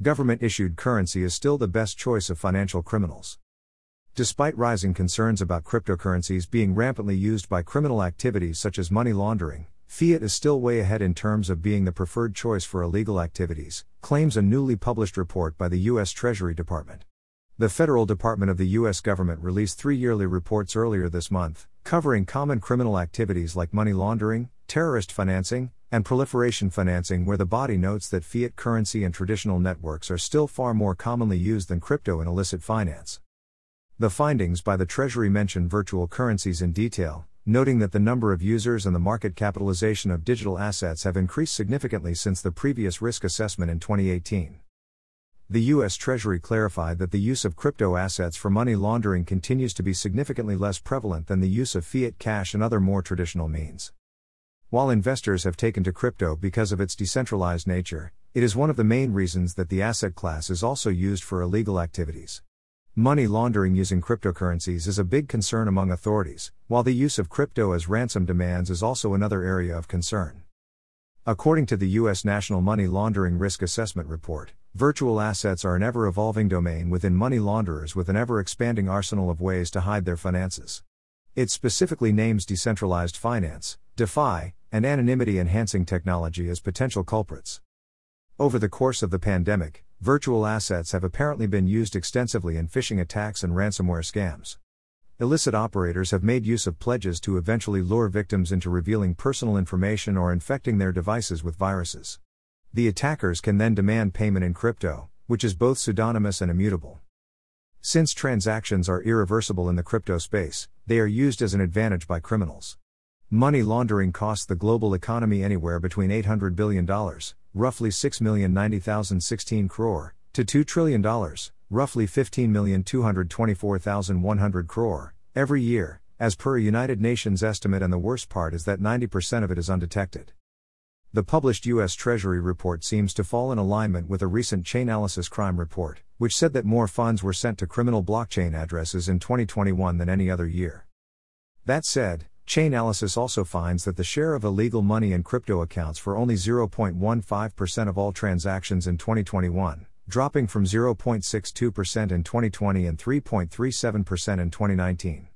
government issued currency is still the best choice of financial criminals. Despite rising concerns about cryptocurrencies being rampantly used by criminal activities such as money laundering, fiat is still way ahead in terms of being the preferred choice for illegal activities, claims a newly published report by the U.S. Treasury Department. The Federal Department of the U.S. government released three yearly reports earlier this month, covering common criminal activities like money laundering, terrorist financing, and proliferation financing, where the body notes that fiat currency and traditional networks are still far more commonly used than crypto in illicit finance. The findings by the Treasury mention virtual currencies in detail, noting that the number of users and the market capitalization of digital assets have increased significantly since the previous risk assessment in 2018 the U.S. Treasury clarified that the use of crypto assets for money laundering continues to be significantly less prevalent than the use of fiat cash and other more traditional means. While investors have taken to crypto because of its decentralized nature, it is one of the main reasons that the asset class is also used for illegal activities. Money laundering using cryptocurrencies is a big concern among authorities, while the use of crypto as ransom demands is also another area of concern. According to the U.S. National Money Laundering Risk Assessment Report, virtual assets are an ever evolving domain within money launderers with an ever expanding arsenal of ways to hide their finances. It specifically names decentralized finance, DeFi, and anonymity enhancing technology as potential culprits. Over the course of the pandemic, virtual assets have apparently been used extensively in phishing attacks and ransomware scams. Illicit operators have made use of pledges to eventually lure victims into revealing personal information or infecting their devices with viruses. The attackers can then demand payment in crypto, which is both pseudonymous and immutable. Since transactions are irreversible in the crypto space, they are used as an advantage by criminals. Money laundering costs the global economy anywhere between $800 billion, roughly 6,090,016 crore, to $2 trillion, roughly 15,224,100 crore, every year, as per a United Nations estimate, and the worst part is that 90% of it is undetected. The published U.S. Treasury report seems to fall in alignment with a recent Chainalysis crime report, which said that more funds were sent to criminal blockchain addresses in 2021 than any other year. That said, Chainalysis also finds that the share of illegal money in crypto accounts for only 0.15% of all transactions in 2021 dropping from 0.62% in 2020 and 3.37% in 2019.